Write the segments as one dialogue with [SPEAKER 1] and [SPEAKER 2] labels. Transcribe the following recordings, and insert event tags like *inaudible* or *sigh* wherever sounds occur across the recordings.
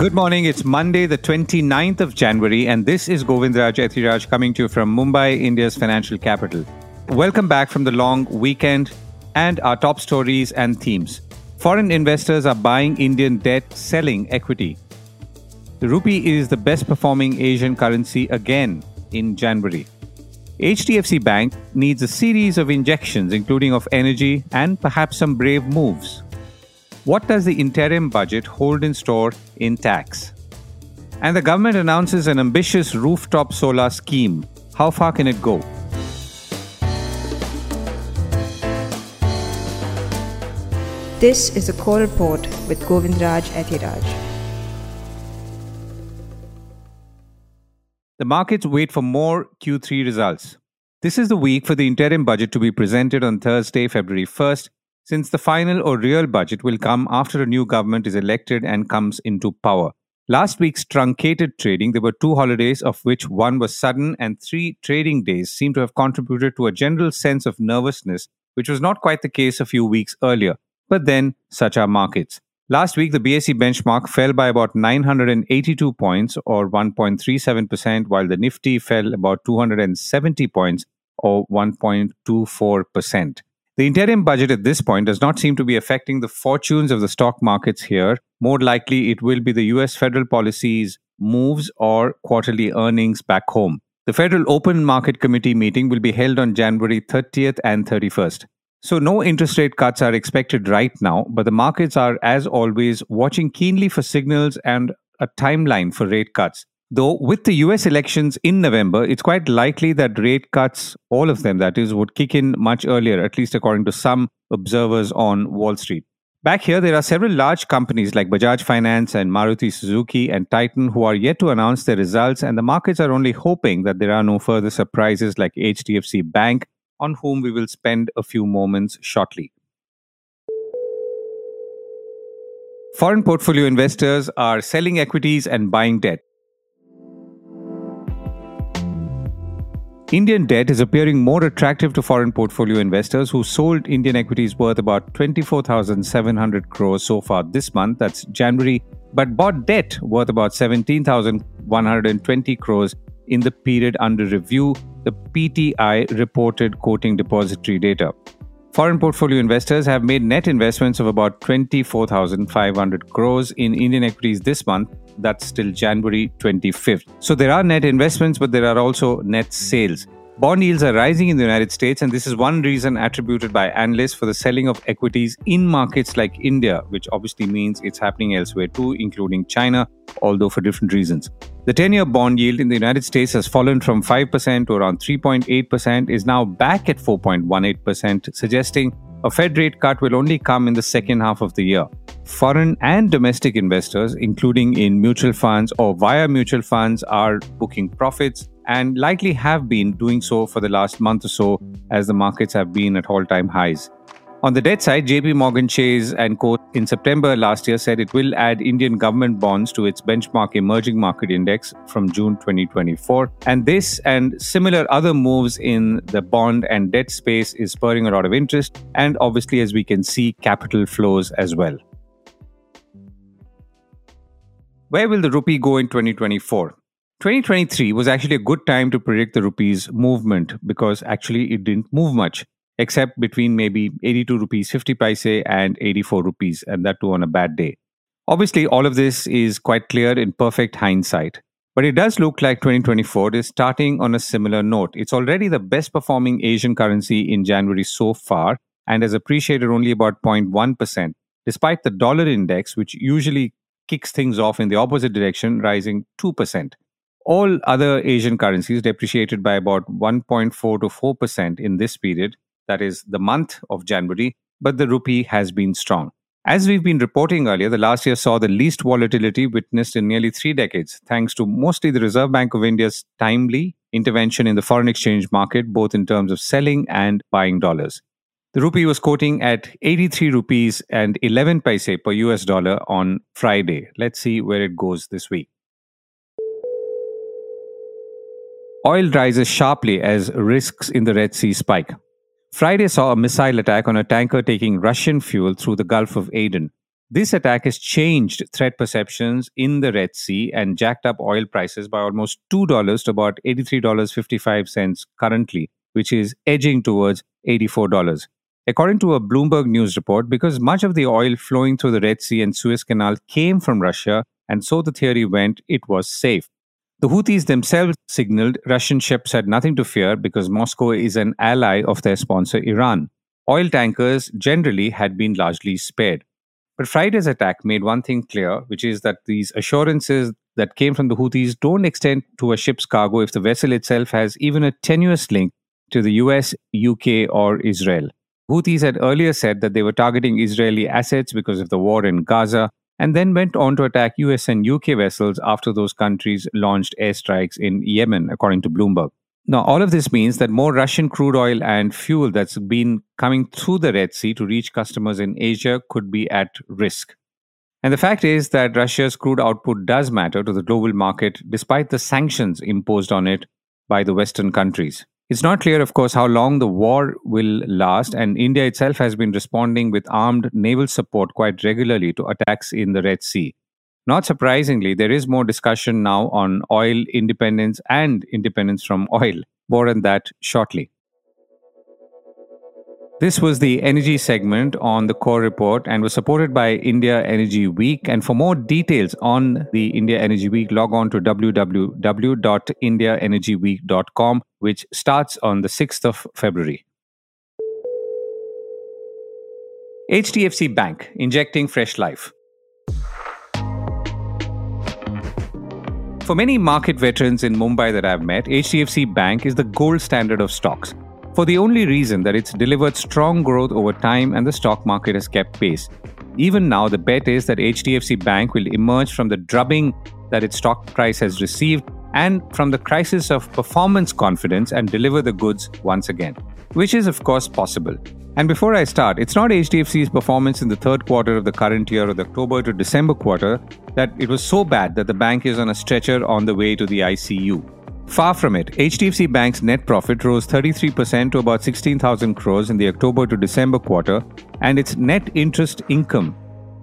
[SPEAKER 1] Good morning. It's Monday, the 29th of January, and this is Govindraj Ethiraj coming to you from Mumbai, India's financial capital. Welcome back from the long weekend and our top stories and themes. Foreign investors are buying Indian debt, selling equity. The rupee is the best performing Asian currency again in January. HDFC Bank needs a series of injections, including of energy and perhaps some brave moves. What does the interim budget hold in store in tax? And the government announces an ambitious rooftop solar scheme. How far can it go?
[SPEAKER 2] This is a core report with Govindraj Ethiraj.
[SPEAKER 1] The markets wait for more Q3 results. This is the week for the interim budget to be presented on Thursday, February 1st, since the final or real budget will come after a new government is elected and comes into power. Last week's truncated trading, there were two holidays, of which one was sudden, and three trading days seem to have contributed to a general sense of nervousness, which was not quite the case a few weeks earlier. But then, such are markets. Last week, the BSE benchmark fell by about 982 points or 1.37%, while the Nifty fell about 270 points or 1.24%. The interim budget at this point does not seem to be affecting the fortunes of the stock markets here. More likely, it will be the US federal policies moves or quarterly earnings back home. The Federal Open Market Committee meeting will be held on January 30th and 31st. So, no interest rate cuts are expected right now, but the markets are, as always, watching keenly for signals and a timeline for rate cuts. Though, with the US elections in November, it's quite likely that rate cuts, all of them that is, would kick in much earlier, at least according to some observers on Wall Street. Back here, there are several large companies like Bajaj Finance and Maruti Suzuki and Titan who are yet to announce their results, and the markets are only hoping that there are no further surprises like HDFC Bank, on whom we will spend a few moments shortly. Foreign portfolio investors are selling equities and buying debt. Indian debt is appearing more attractive to foreign portfolio investors who sold Indian equities worth about 24,700 crores so far this month, that's January, but bought debt worth about 17,120 crores in the period under review, the PTI reported quoting depository data. Foreign portfolio investors have made net investments of about 24,500 crores in Indian equities this month, that's still January 25th. So there are net investments, but there are also net sales. Bond yields are rising in the United States, and this is one reason attributed by analysts for the selling of equities in markets like India, which obviously means it's happening elsewhere too, including China, although for different reasons. The 10 year bond yield in the United States has fallen from 5% to around 3.8%, is now back at 4.18%, suggesting a Fed rate cut will only come in the second half of the year. Foreign and domestic investors, including in mutual funds or via mutual funds, are booking profits and likely have been doing so for the last month or so as the markets have been at all time highs. On the debt side, JP Morgan Chase and Co. in September last year said it will add Indian government bonds to its benchmark emerging market index from June 2024. And this and similar other moves in the bond and debt space is spurring a lot of interest. And obviously, as we can see, capital flows as well. Where will the rupee go in 2024? 2023 was actually a good time to predict the rupee's movement because actually it didn't move much, except between maybe 82 rupees 50 paise and 84 rupees, and that too on a bad day. Obviously, all of this is quite clear in perfect hindsight. But it does look like 2024 is starting on a similar note. It's already the best performing Asian currency in January so far and has appreciated only about 0.1%, despite the dollar index, which usually kicks things off in the opposite direction, rising 2%. All other Asian currencies depreciated by about 1.4 to 4% in this period, that is the month of January, but the rupee has been strong. As we've been reporting earlier, the last year saw the least volatility witnessed in nearly three decades, thanks to mostly the Reserve Bank of India's timely intervention in the foreign exchange market, both in terms of selling and buying dollars. The rupee was quoting at 83 rupees and 11 paise per US dollar on Friday. Let's see where it goes this week. Oil rises sharply as risks in the Red Sea spike. Friday saw a missile attack on a tanker taking Russian fuel through the Gulf of Aden. This attack has changed threat perceptions in the Red Sea and jacked up oil prices by almost $2 to about $83.55 currently, which is edging towards $84. According to a Bloomberg News report, because much of the oil flowing through the Red Sea and Suez Canal came from Russia, and so the theory went it was safe. The Houthis themselves signaled Russian ships had nothing to fear because Moscow is an ally of their sponsor Iran. Oil tankers generally had been largely spared. But Friday's attack made one thing clear, which is that these assurances that came from the Houthis don't extend to a ship's cargo if the vessel itself has even a tenuous link to the US, UK, or Israel. Houthis had earlier said that they were targeting Israeli assets because of the war in Gaza, and then went on to attack US and UK vessels after those countries launched airstrikes in Yemen, according to Bloomberg. Now, all of this means that more Russian crude oil and fuel that's been coming through the Red Sea to reach customers in Asia could be at risk. And the fact is that Russia's crude output does matter to the global market despite the sanctions imposed on it by the Western countries. It's not clear, of course, how long the war will last, and India itself has been responding with armed naval support quite regularly to attacks in the Red Sea. Not surprisingly, there is more discussion now on oil independence and independence from oil. More on that shortly. This was the energy segment on the core report and was supported by India Energy Week. And for more details on the India Energy Week, log on to www.indiaenergyweek.com, which starts on the 6th of February. HDFC Bank injecting fresh life. For many market veterans in Mumbai that I've met, HDFC Bank is the gold standard of stocks. For the only reason that it's delivered strong growth over time and the stock market has kept pace. Even now, the bet is that HDFC Bank will emerge from the drubbing that its stock price has received and from the crisis of performance confidence and deliver the goods once again, which is, of course, possible. And before I start, it's not HDFC's performance in the third quarter of the current year or the October to December quarter that it was so bad that the bank is on a stretcher on the way to the ICU. Far from it, HDFC Bank's net profit rose 33% to about 16,000 crores in the October to December quarter, and its net interest income,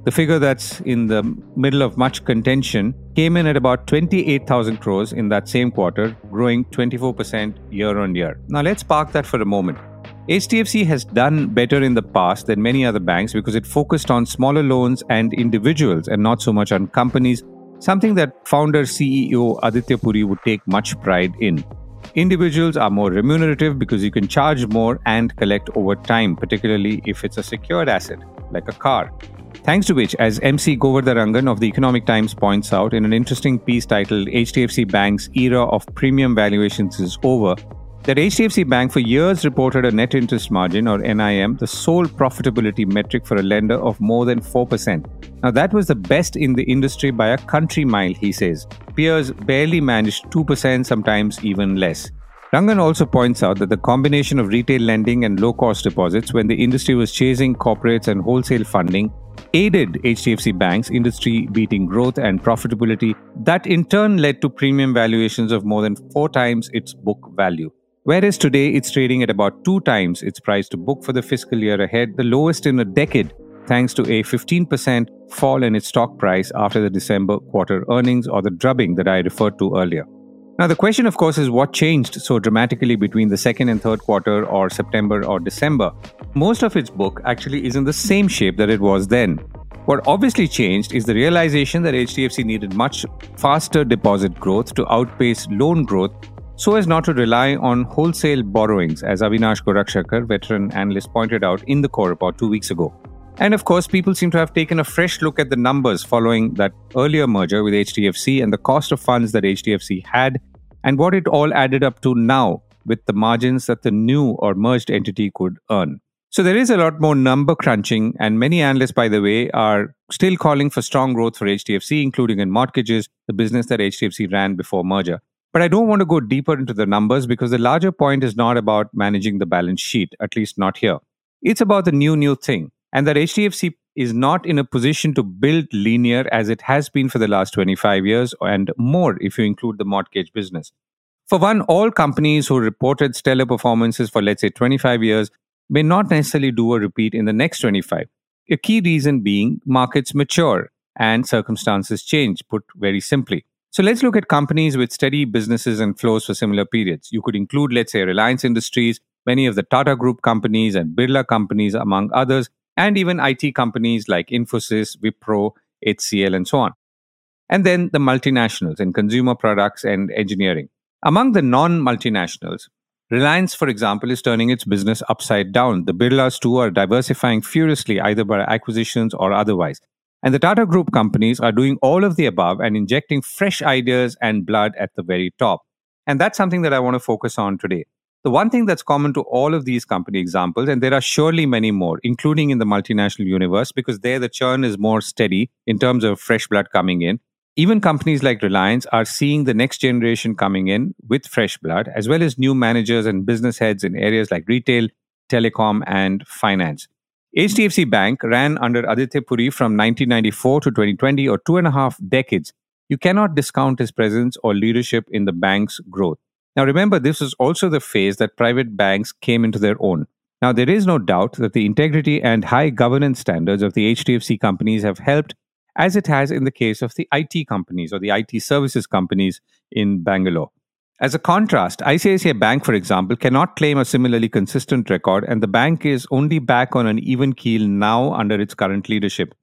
[SPEAKER 1] the figure that's in the middle of much contention, came in at about 28,000 crores in that same quarter, growing 24% year on year. Now let's park that for a moment. HDFC has done better in the past than many other banks because it focused on smaller loans and individuals and not so much on companies, something that founder CEO Aditya Puri would take much pride in. Individuals are more remunerative because you can charge more and collect over time, particularly if it's a secured asset like a car. Thanks to which, as MC Govardhana Rangan of the Economic Times points out in an interesting piece titled HDFC Bank's Era of Premium Valuations is Over, that HDFC Bank for years reported a net interest margin or NIM, the sole profitability metric for a lender of more than 4%. Now, that was the best in the industry by a country mile, he says. Peers barely managed 2%, sometimes even less. Rangan also points out that the combination of retail lending and low cost deposits when the industry was chasing corporates and wholesale funding aided HDFC Bank's industry beating growth and profitability, that in turn led to premium valuations of more than four times its book value. Whereas today it's trading at about two times its price to book for the fiscal year ahead, the lowest in a decade, thanks to a 15% fall in its stock price after the December quarter earnings or the drubbing that I referred to earlier. Now, the question, of course, is what changed so dramatically between the second and third quarter, or September or December? Most of its book actually is in the same shape that it was then. What obviously changed is the realization that HDFC needed much faster deposit growth to outpace loan growth so as not to rely on wholesale borrowings, as Avinash Gorakshakar, veteran analyst, pointed out in the core report two weeks ago. And of course, people seem to have taken a fresh look at the numbers following that earlier merger with HDFC and the cost of funds that HDFC had and what it all added up to now with the margins that the new or merged entity could earn. So there is a lot more number crunching, and many analysts, by the way, are still calling for strong growth for HDFC, including in mortgages, the business that HDFC ran before merger. But I don't want to go deeper into the numbers because the larger point is not about managing the balance sheet, at least not here. It's about the new, new thing. And that HDFC is not in a position to build linear as it has been for the last 25 years and more if you include the mortgage business. For one, all companies who reported stellar performances for, let's say, 25 years may not necessarily do a repeat in the next 25. A key reason being markets mature and circumstances change, put very simply. So let's look at companies with steady businesses and flows for similar periods. You could include, let's say, Reliance Industries, many of the Tata Group companies and Birla companies, among others, and even IT companies like Infosys, Wipro, HCL, and so on. And then the multinationals in consumer products and engineering. Among the non multinationals, Reliance, for example, is turning its business upside down. The Birlas too are diversifying furiously, either by acquisitions or otherwise. And the Tata Group companies are doing all of the above and injecting fresh ideas and blood at the very top. And that's something that I want to focus on today. The one thing that's common to all of these company examples, and there are surely many more, including in the multinational universe, because there the churn is more steady in terms of fresh blood coming in. Even companies like Reliance are seeing the next generation coming in with fresh blood, as well as new managers and business heads in areas like retail, telecom, and finance. HDFC Bank ran under Aditya Puri from 1994 to 2020, or two and a half decades. You cannot discount his presence or leadership in the bank's growth. Now, remember, this was also the phase that private banks came into their own. Now, there is no doubt that the integrity and high governance standards of the HDFC companies have helped, as it has in the case of the IT companies or the IT services companies in Bangalore. As a contrast, ICICI Bank, for example, cannot claim a similarly consistent record, and the bank is only back on an even keel now under its current leadership.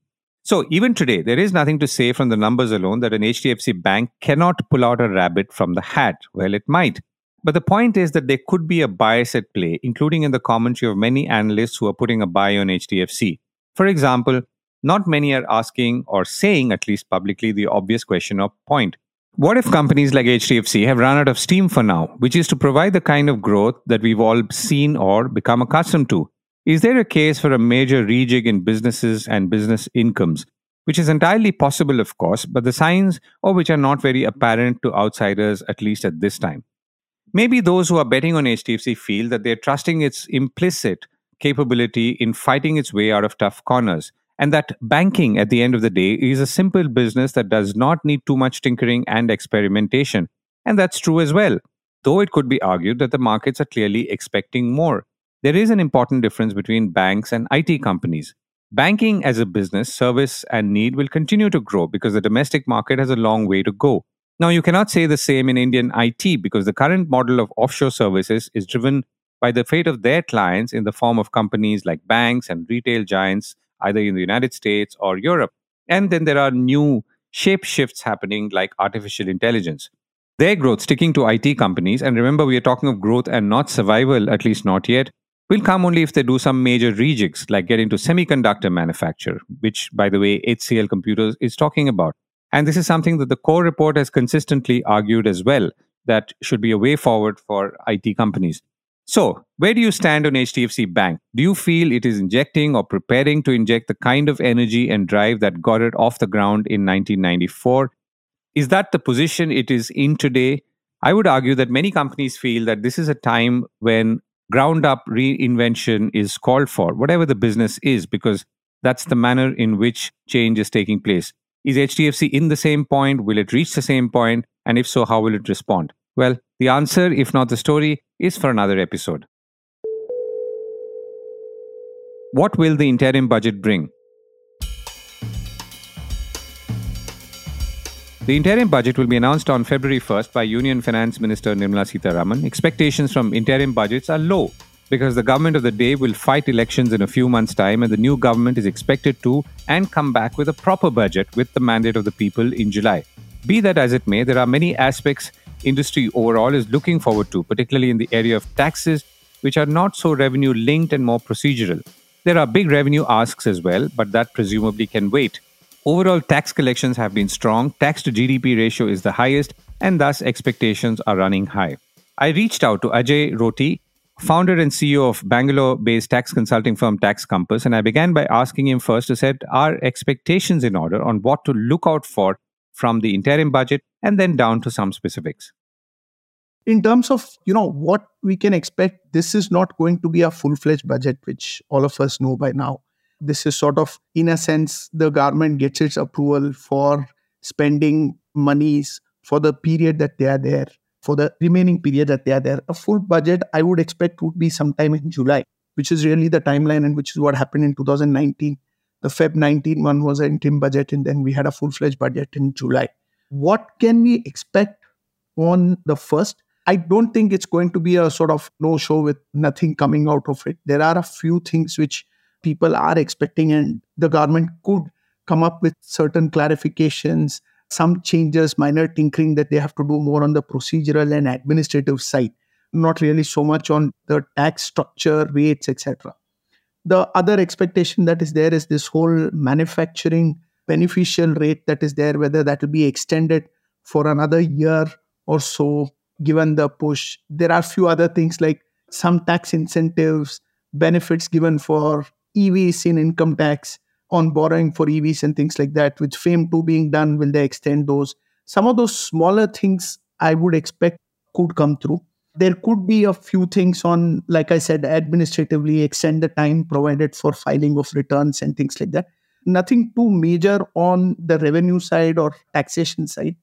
[SPEAKER 1] So, even today, there is nothing to say from the numbers alone that an HDFC bank cannot pull out a rabbit from the hat. Well, it might. But the point is that there could be a bias at play, including in the commentary of many analysts who are putting a buy on HDFC. For example, not many are asking or saying, at least publicly, the obvious question of point. What if companies like HDFC have run out of steam for now, which is to provide the kind of growth that we've all seen or become accustomed to? Is there a case for a major rejig in businesses and business incomes? Which is entirely possible, of course, but the signs of which are not very apparent to outsiders, at least at this time. Maybe those who are betting on HDFC feel that they're trusting its implicit capability in fighting its way out of tough corners, and that banking at the end of the day is a simple business that does not need too much tinkering and experimentation. And that's true as well, though it could be argued that the markets are clearly expecting more there is an important difference between banks and IT companies. Banking as a business, service, and need will continue to grow because the domestic market has a long way to go. Now, you cannot say the same in Indian IT because the current model of offshore services is driven by the fate of their clients in the form of companies like banks and retail giants, either in the United States or Europe. And then there are new shape shifts happening like artificial intelligence. Their growth sticking to IT companies, and remember, we are talking of growth and not survival, at least not yet, will come only if they do some major rejigs, like get into semiconductor manufacture, which, by the way, HCL Computers is talking about. And this is something that the core report has consistently argued as well that should be a way forward for IT companies. So, where do you stand on HDFC Bank? Do you feel it is injecting or preparing to inject the kind of energy and drive that got it off the ground in 1994? Is that the position it is in today? I would argue that many companies feel that this is a time when ground up reinvention is called for, whatever the business is, because that's the manner in which change is taking place. Is HDFC in the same point? Will it reach the same point? And if so, how will it respond? Well, the answer, if not the story, is for another episode. What will the interim budget bring? The interim budget will be announced on February 1st by Union Finance Minister Nirmala Sitharaman. Expectations from interim budgets are low because the government of the day will fight elections in a few months' time and the new government is expected to and come back with a proper budget with the mandate of the people in July. Be that as it may, there are many aspects industry overall is looking forward to, particularly in the area of taxes, which are not so revenue linked and more procedural. There are big revenue asks as well, but that presumably can wait. Overall, tax collections have been strong, tax to GDP ratio is the highest, and thus expectations are running high. I reached out to Ajay Rotti, founder and CEO of Bangalore based tax consulting firm Tax Compass, and I began by asking him first to set our expectations in order on what to look out for from the interim budget and then down to some specifics.
[SPEAKER 3] In terms of you know what we can expect, this is not going to be a full-fledged budget, which all of us know by now this is sort of, in a sense, the government gets its approval for spending monies for the period that they are there, for the remaining period that they are there. A full budget, I would expect, would be sometime in July, which is really the timeline and which is what happened in 2019. The Feb 19 one was an interim budget, and then we had a full fledged budget in July. What can we expect on the first? I don't think it's going to be a sort of no show with nothing coming out of it. There are a few things which people are expecting, and the government could come up with certain clarifications, some changes, minor tinkering that they have to do more on the procedural and administrative side, not really so much on the tax structure, rates, etc. The other expectation that is there is this whole manufacturing beneficial rate that is there, whether that will be extended for another year or so, given the push. There are a few other things like some tax incentives, benefits given for EVs in income tax on borrowing for EVs and things like that, with FAME 2 being done, will they extend those? Some of those smaller things I would expect could come through. There could be a few things on, like I said, administratively extend the time provided for filing of returns and things like that. Nothing too major on the revenue side or taxation side.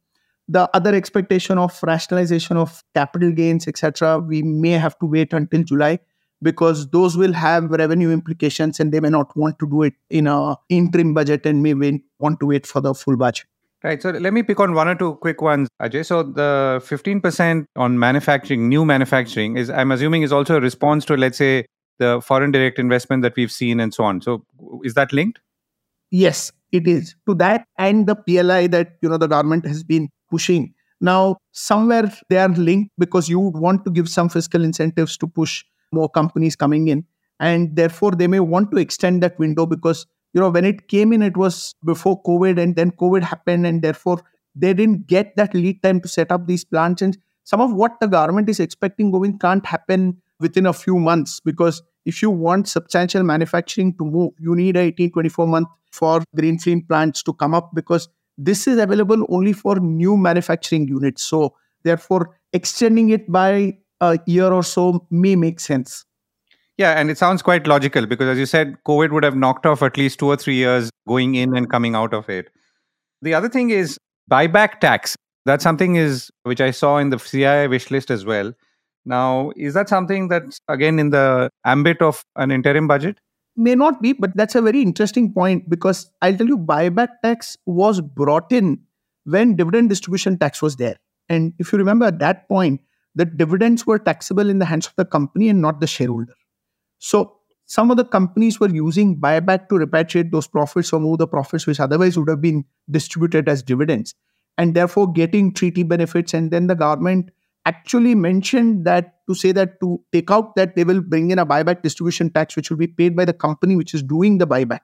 [SPEAKER 3] The other expectation of rationalization of capital gains, etc., we may have to wait until July because those will have revenue implications and they may not want to do it in a interim budget and may want to wait for the full budget.
[SPEAKER 1] Right. So let me pick on one or two quick ones, Ajay. So the 15% on manufacturing, new manufacturing, is I'm assuming is also a response to, let's say, the foreign direct investment that we've seen and so on. So is that linked?
[SPEAKER 3] Yes, it is. To that and the PLI that you know the government has been pushing. Now, somewhere they are linked because you would want to give some fiscal incentives to push more companies coming in and therefore they may want to extend that window because you know when it came in it was before covid and then covid happened and therefore they didn't get that lead time to set up these plants and some of what the government is expecting going can't happen within a few months because if you want substantial manufacturing to move you need a 18 24 month for greenfield plants to come up because this is available only for new manufacturing units so therefore extending it by a year or so may make sense.
[SPEAKER 1] Yeah, and it sounds quite logical because, as you said, COVID would have knocked off at least two or three years going in and coming out of it. The other thing is buyback tax. That's something is which I saw in the CII wish list as well. Now, is that something that's again in the ambit of an interim budget?
[SPEAKER 3] May not be, but that's a very interesting point because I'll tell you, buyback tax was brought in when dividend distribution tax was there. And if you remember at that point, the dividends were taxable in the hands of the company and not the shareholder. So some of the companies were using buyback to repatriate those profits or move the profits which otherwise would have been distributed as dividends and therefore getting treaty benefits. And then the government actually mentioned that to say that to take out that they will bring in a buyback distribution tax which will be paid by the company which is doing the buyback.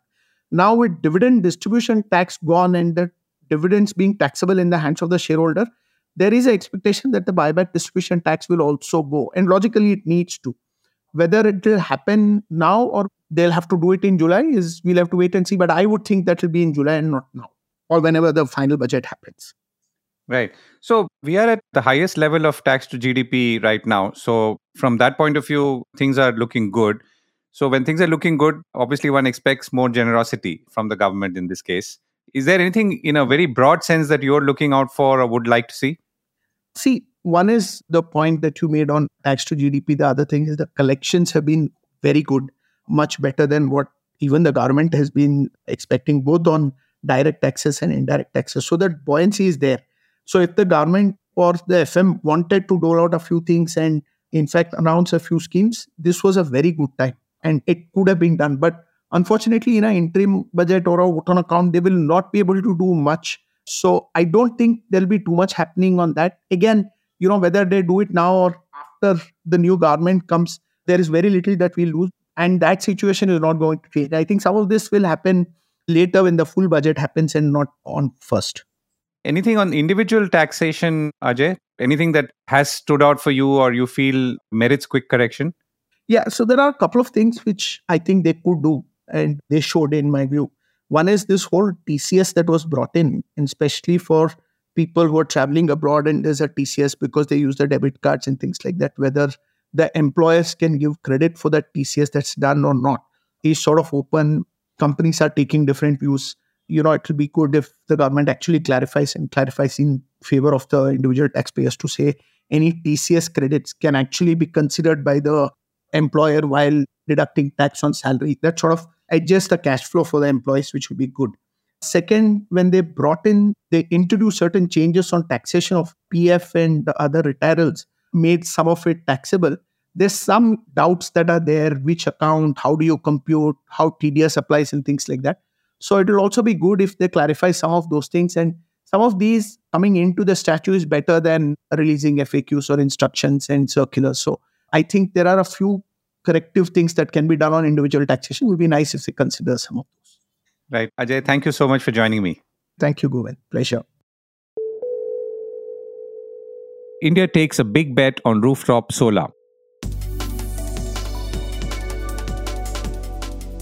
[SPEAKER 3] Now with dividend distribution tax gone and the dividends being taxable in the hands of the shareholder, there is an expectation that the buyback distribution tax will also go. And logically, it needs to. Whether it will happen now or they'll have to do it in July is we'll have to wait and see. But I would think that will be in July and not now, or whenever the final budget happens.
[SPEAKER 1] Right. So we are at the highest level of tax to GDP right now. So from that point of view, things are looking good. So when things are looking good, obviously one expects more generosity from the government in this case. Is there anything in a very broad sense that you're looking out for or would like to see?
[SPEAKER 3] See, one is the point that you made on tax to GDP. The other thing is the collections have been very good, much better than what even the government has been expecting, both on direct taxes and indirect taxes. So that buoyancy is there. So if the government or the FM wanted to roll out a few things and in fact announce a few schemes, this was a very good time and it could have been done. But unfortunately, in an interim budget or a vote on account, they will not be able to do much so I don't think there'll be too much happening on that. Again, you know, whether they do it now or after the new government comes, there is very little that we lose. And that situation is not going to change. I think some of this will happen later when the full budget happens and not on first.
[SPEAKER 1] Anything on individual taxation, Ajay? Anything that has stood out for you or you feel merits quick correction?
[SPEAKER 3] Yeah, so there are a couple of things which I think they could do and they should, in my view. One is this whole TCS that was brought in, especially for people who are traveling abroad and there's a TCS because they use the debit cards and things like that, whether the employers can give credit for that TCS that's done or not is sort of open. Companies are taking different views. You know, it will be good if the government actually clarifies and clarifies in favor of the individual taxpayers to say any TCS credits can actually be considered by the employer while deducting tax on salary. That sort of adjust the cash flow for the employees, which would be good. Second, when they brought in, they introduced certain changes on taxation of PF and the other retirals, made some of it taxable. There's some doubts that are there which account, how do you compute, how TDS applies, and things like that. So it will also be good if they clarify some of those things. And some of these coming into the statute is better than releasing FAQs or instructions and circulars. So I think there are a few corrective things that can be done on individual taxation. It would be nice if they consider some of those.
[SPEAKER 1] Right. Ajay, thank you so much for joining me.
[SPEAKER 3] Thank you, Govind. Pleasure.
[SPEAKER 1] India takes a big bet on rooftop solar.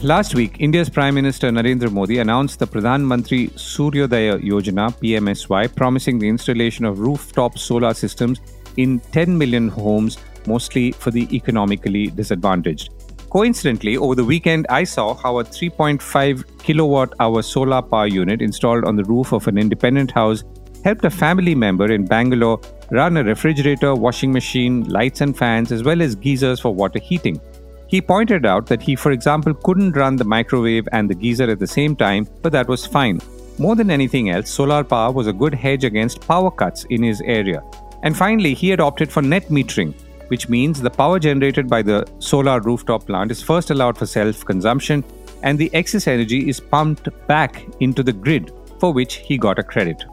[SPEAKER 1] Last week, India's Prime Minister Narendra Modi announced the Pradhan Mantri Suryodaya Yojana PMSY, promising the installation of rooftop solar systems in 10 million homes, mostly for the economically disadvantaged. Coincidentally, over the weekend, I saw how a 3.5 kilowatt hour solar power unit installed on the roof of an independent house helped a family member in Bangalore run a refrigerator, washing machine, lights and fans, as well as geysers for water heating. He pointed out that he, for example, couldn't run the microwave and the geyser at the same time, but that was fine. More than anything else, solar power was a good hedge against power cuts in his area. And finally, he had opted for net metering, which means the power generated by the solar rooftop plant is first allowed for self consumption and the excess energy is pumped back into the grid, for which he got a credit.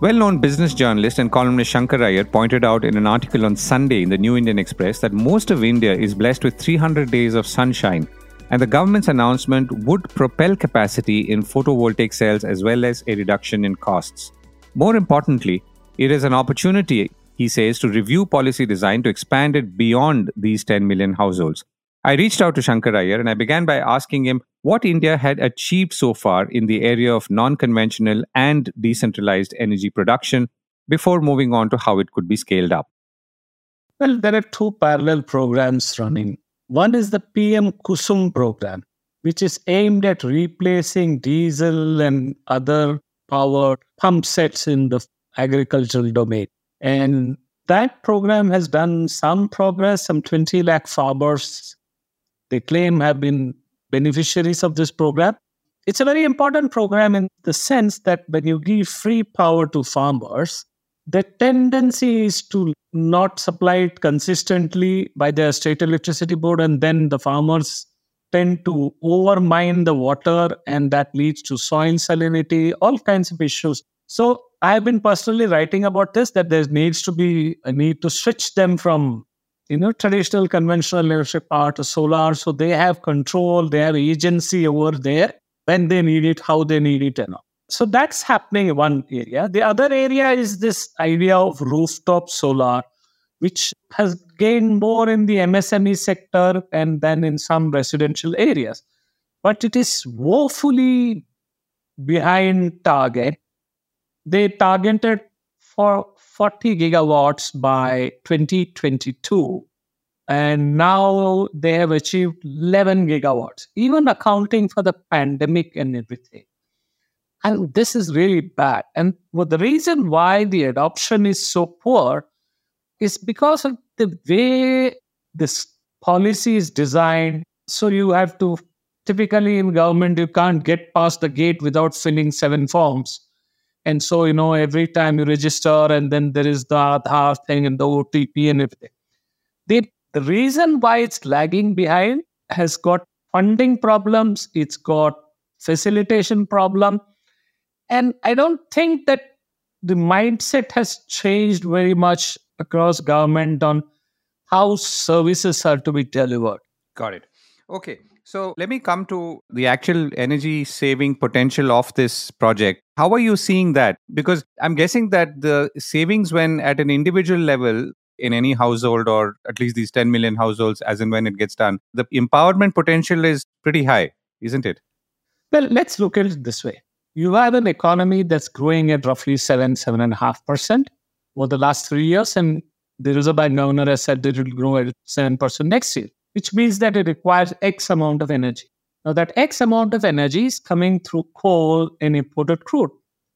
[SPEAKER 1] Well known business journalist and columnist Shankkar Aiyar pointed out in an article on Sunday in the New Indian Express that most of India is blessed with 300 days of sunshine, and the government's announcement would propel capacity in photovoltaic cells as well as a reduction in costs. More importantly, it is an opportunity, he says, to review policy design to expand it beyond these 10 million households. I reached out to Shankkar Aiyar and I began by asking him what India had achieved so far in the area of non conventional and decentralized energy production before moving on to how it could be scaled up.
[SPEAKER 4] Well, there are two parallel programs running. One is the PM Kusum program, which is aimed at replacing diesel and other power pump sets in the agricultural domain. And that program has done some progress. Some 20 lakh farmers they claim have been beneficiaries of this program. It's a very important program in the sense that when you give free power to farmers, the tendency is to not supply it consistently by the state electricity board, and then the farmers tend to overmine the water, and that leads to soil salinity, all kinds of issues. So I have been personally writing about this that there needs to be a need to switch them from you know, traditional conventional leadership are to solar. So they have control, they have agency over there when they need it, how they need it, and all. So that's happening in one area. The other area is this idea of rooftop solar, which has gained more in the MSME sector and then in some residential areas. But it is woefully behind target. They targeted for 40 gigawatts by 2022. And now they have achieved 11 gigawatts, even accounting for the pandemic and everything. And this is really bad. And the reason why the adoption is so poor is because of the way this policy is designed. So you have to, typically in government, you can't get past the gate without filling seven forms. And so, you know, every time you register and then there is the Aadhaar thing and the OTP and everything. The, the reason why it's lagging behind has got funding problems, it's got facilitation problem. And I don't think that the mindset has changed very much across government on how services are to be delivered.
[SPEAKER 1] Got it. Okay. So let me come to the actual energy saving potential of this project. How are you seeing that? Because I'm guessing that the savings, when at an individual level, in any household or at least these 10 million households as and when it gets done the empowerment potential is pretty high isn't it
[SPEAKER 4] well let's look at it this way you have an economy that's growing at roughly 7 7.5% over the last three years and the reserve bank governor has said that it will grow at 7% next year which means that it requires X amount of energy. Now, that X amount of energy is coming through coal and imported crude.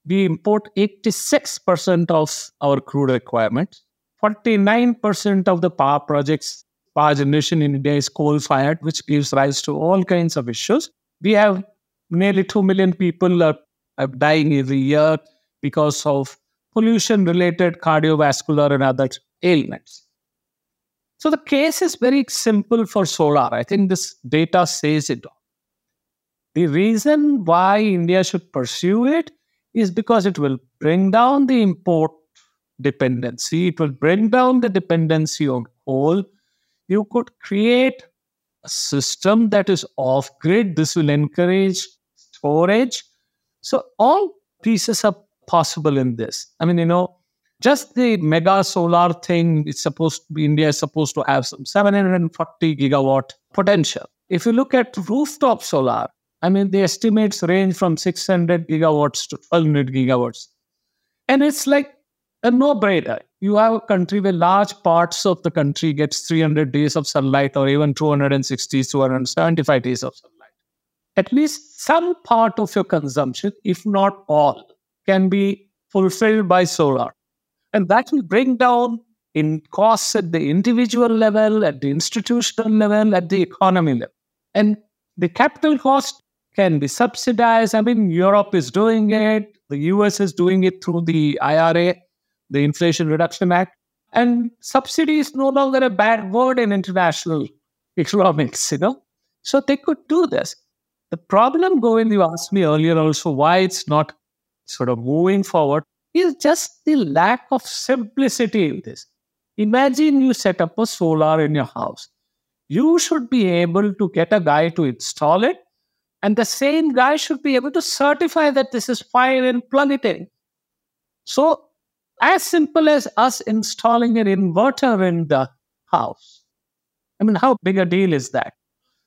[SPEAKER 4] We import 86% of our crude requirements. 49% of the power projects, power generation in India is coal fired, which gives rise to all kinds of issues. We have nearly 2 million people are, are dying every year because of pollution related cardiovascular and other ailments. So the case is very simple for solar. I think this data says it all. The reason why India should pursue it is because it will bring down the import dependency, it will bring down the dependency on coal. You could create a system that is off grid. This will encourage storage. So, all pieces are possible in this. I mean, you know, just the mega solar thing is supposed to be India is supposed to have some 740 gigawatt potential. If you look at rooftop solar, I mean, the estimates range from 600 gigawatts to 1200 gigawatts. And it's like a no brainer. You have a country where large parts of the country gets 300 days of sunlight or even 260, 275 days of sunlight. At least some part of your consumption, if not all, can be fulfilled by solar. And that will bring down in costs at the individual level, at the institutional level, at the economy level. And the capital cost can be subsidized. I mean, Europe is doing it, the US is doing it through the IRA, the Inflation Reduction Act. And subsidy is no longer a bad word in international *laughs* economics, you know. So they could do this. The problem, Govind, you asked me earlier also why it's not sort of moving forward is just the lack of simplicity in this. Imagine you set up a solar in your house. You should be able to get a guy to install it and the same guy should be able to certify that this is fine and plug it in. So, as simple as us installing an inverter in the house. I mean, how big a deal is that?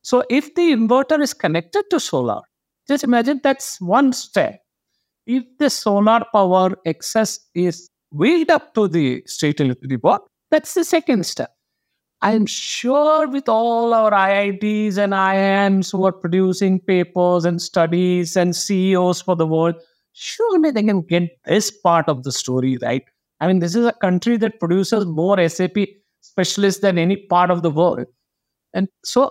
[SPEAKER 4] So, if the inverter is connected to solar, just imagine that's one step. If the solar power excess is wheeled up to the state electricity board, that's the second step. I'm mm. sure with all our IITs and IIMs who are producing papers and studies and CEOs for the world, surely they can get this part of the story right. I mean, this is a country that produces more SAP specialists than any part of the world. And so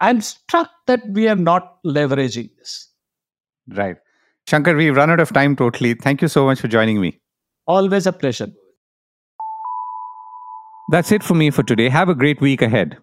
[SPEAKER 4] I'm struck that we are not leveraging this.
[SPEAKER 1] Right. Shankkar, we've run out of time totally. Thank you so much for joining me.
[SPEAKER 4] Always a pleasure.
[SPEAKER 1] That's it for me for today. Have a great week ahead.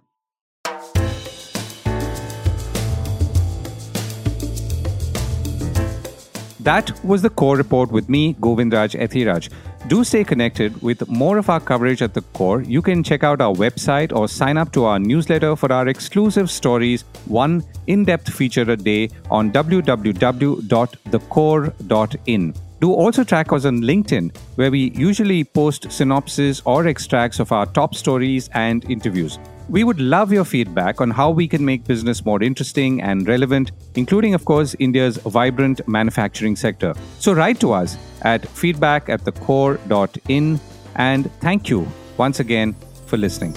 [SPEAKER 1] That was the core report with me, Govindraj Ethiraj. Do stay connected with more of our coverage at the core. You can check out our website or sign up to our newsletter for our exclusive stories, one in depth feature a day on www.thecore.in. Do also track us on LinkedIn, where we usually post synopses or extracts of our top stories and interviews. We would love your feedback on how we can make business more interesting and relevant, including, of course, India's vibrant manufacturing sector. So write to us at feedback at thecore.in and thank you once again for listening.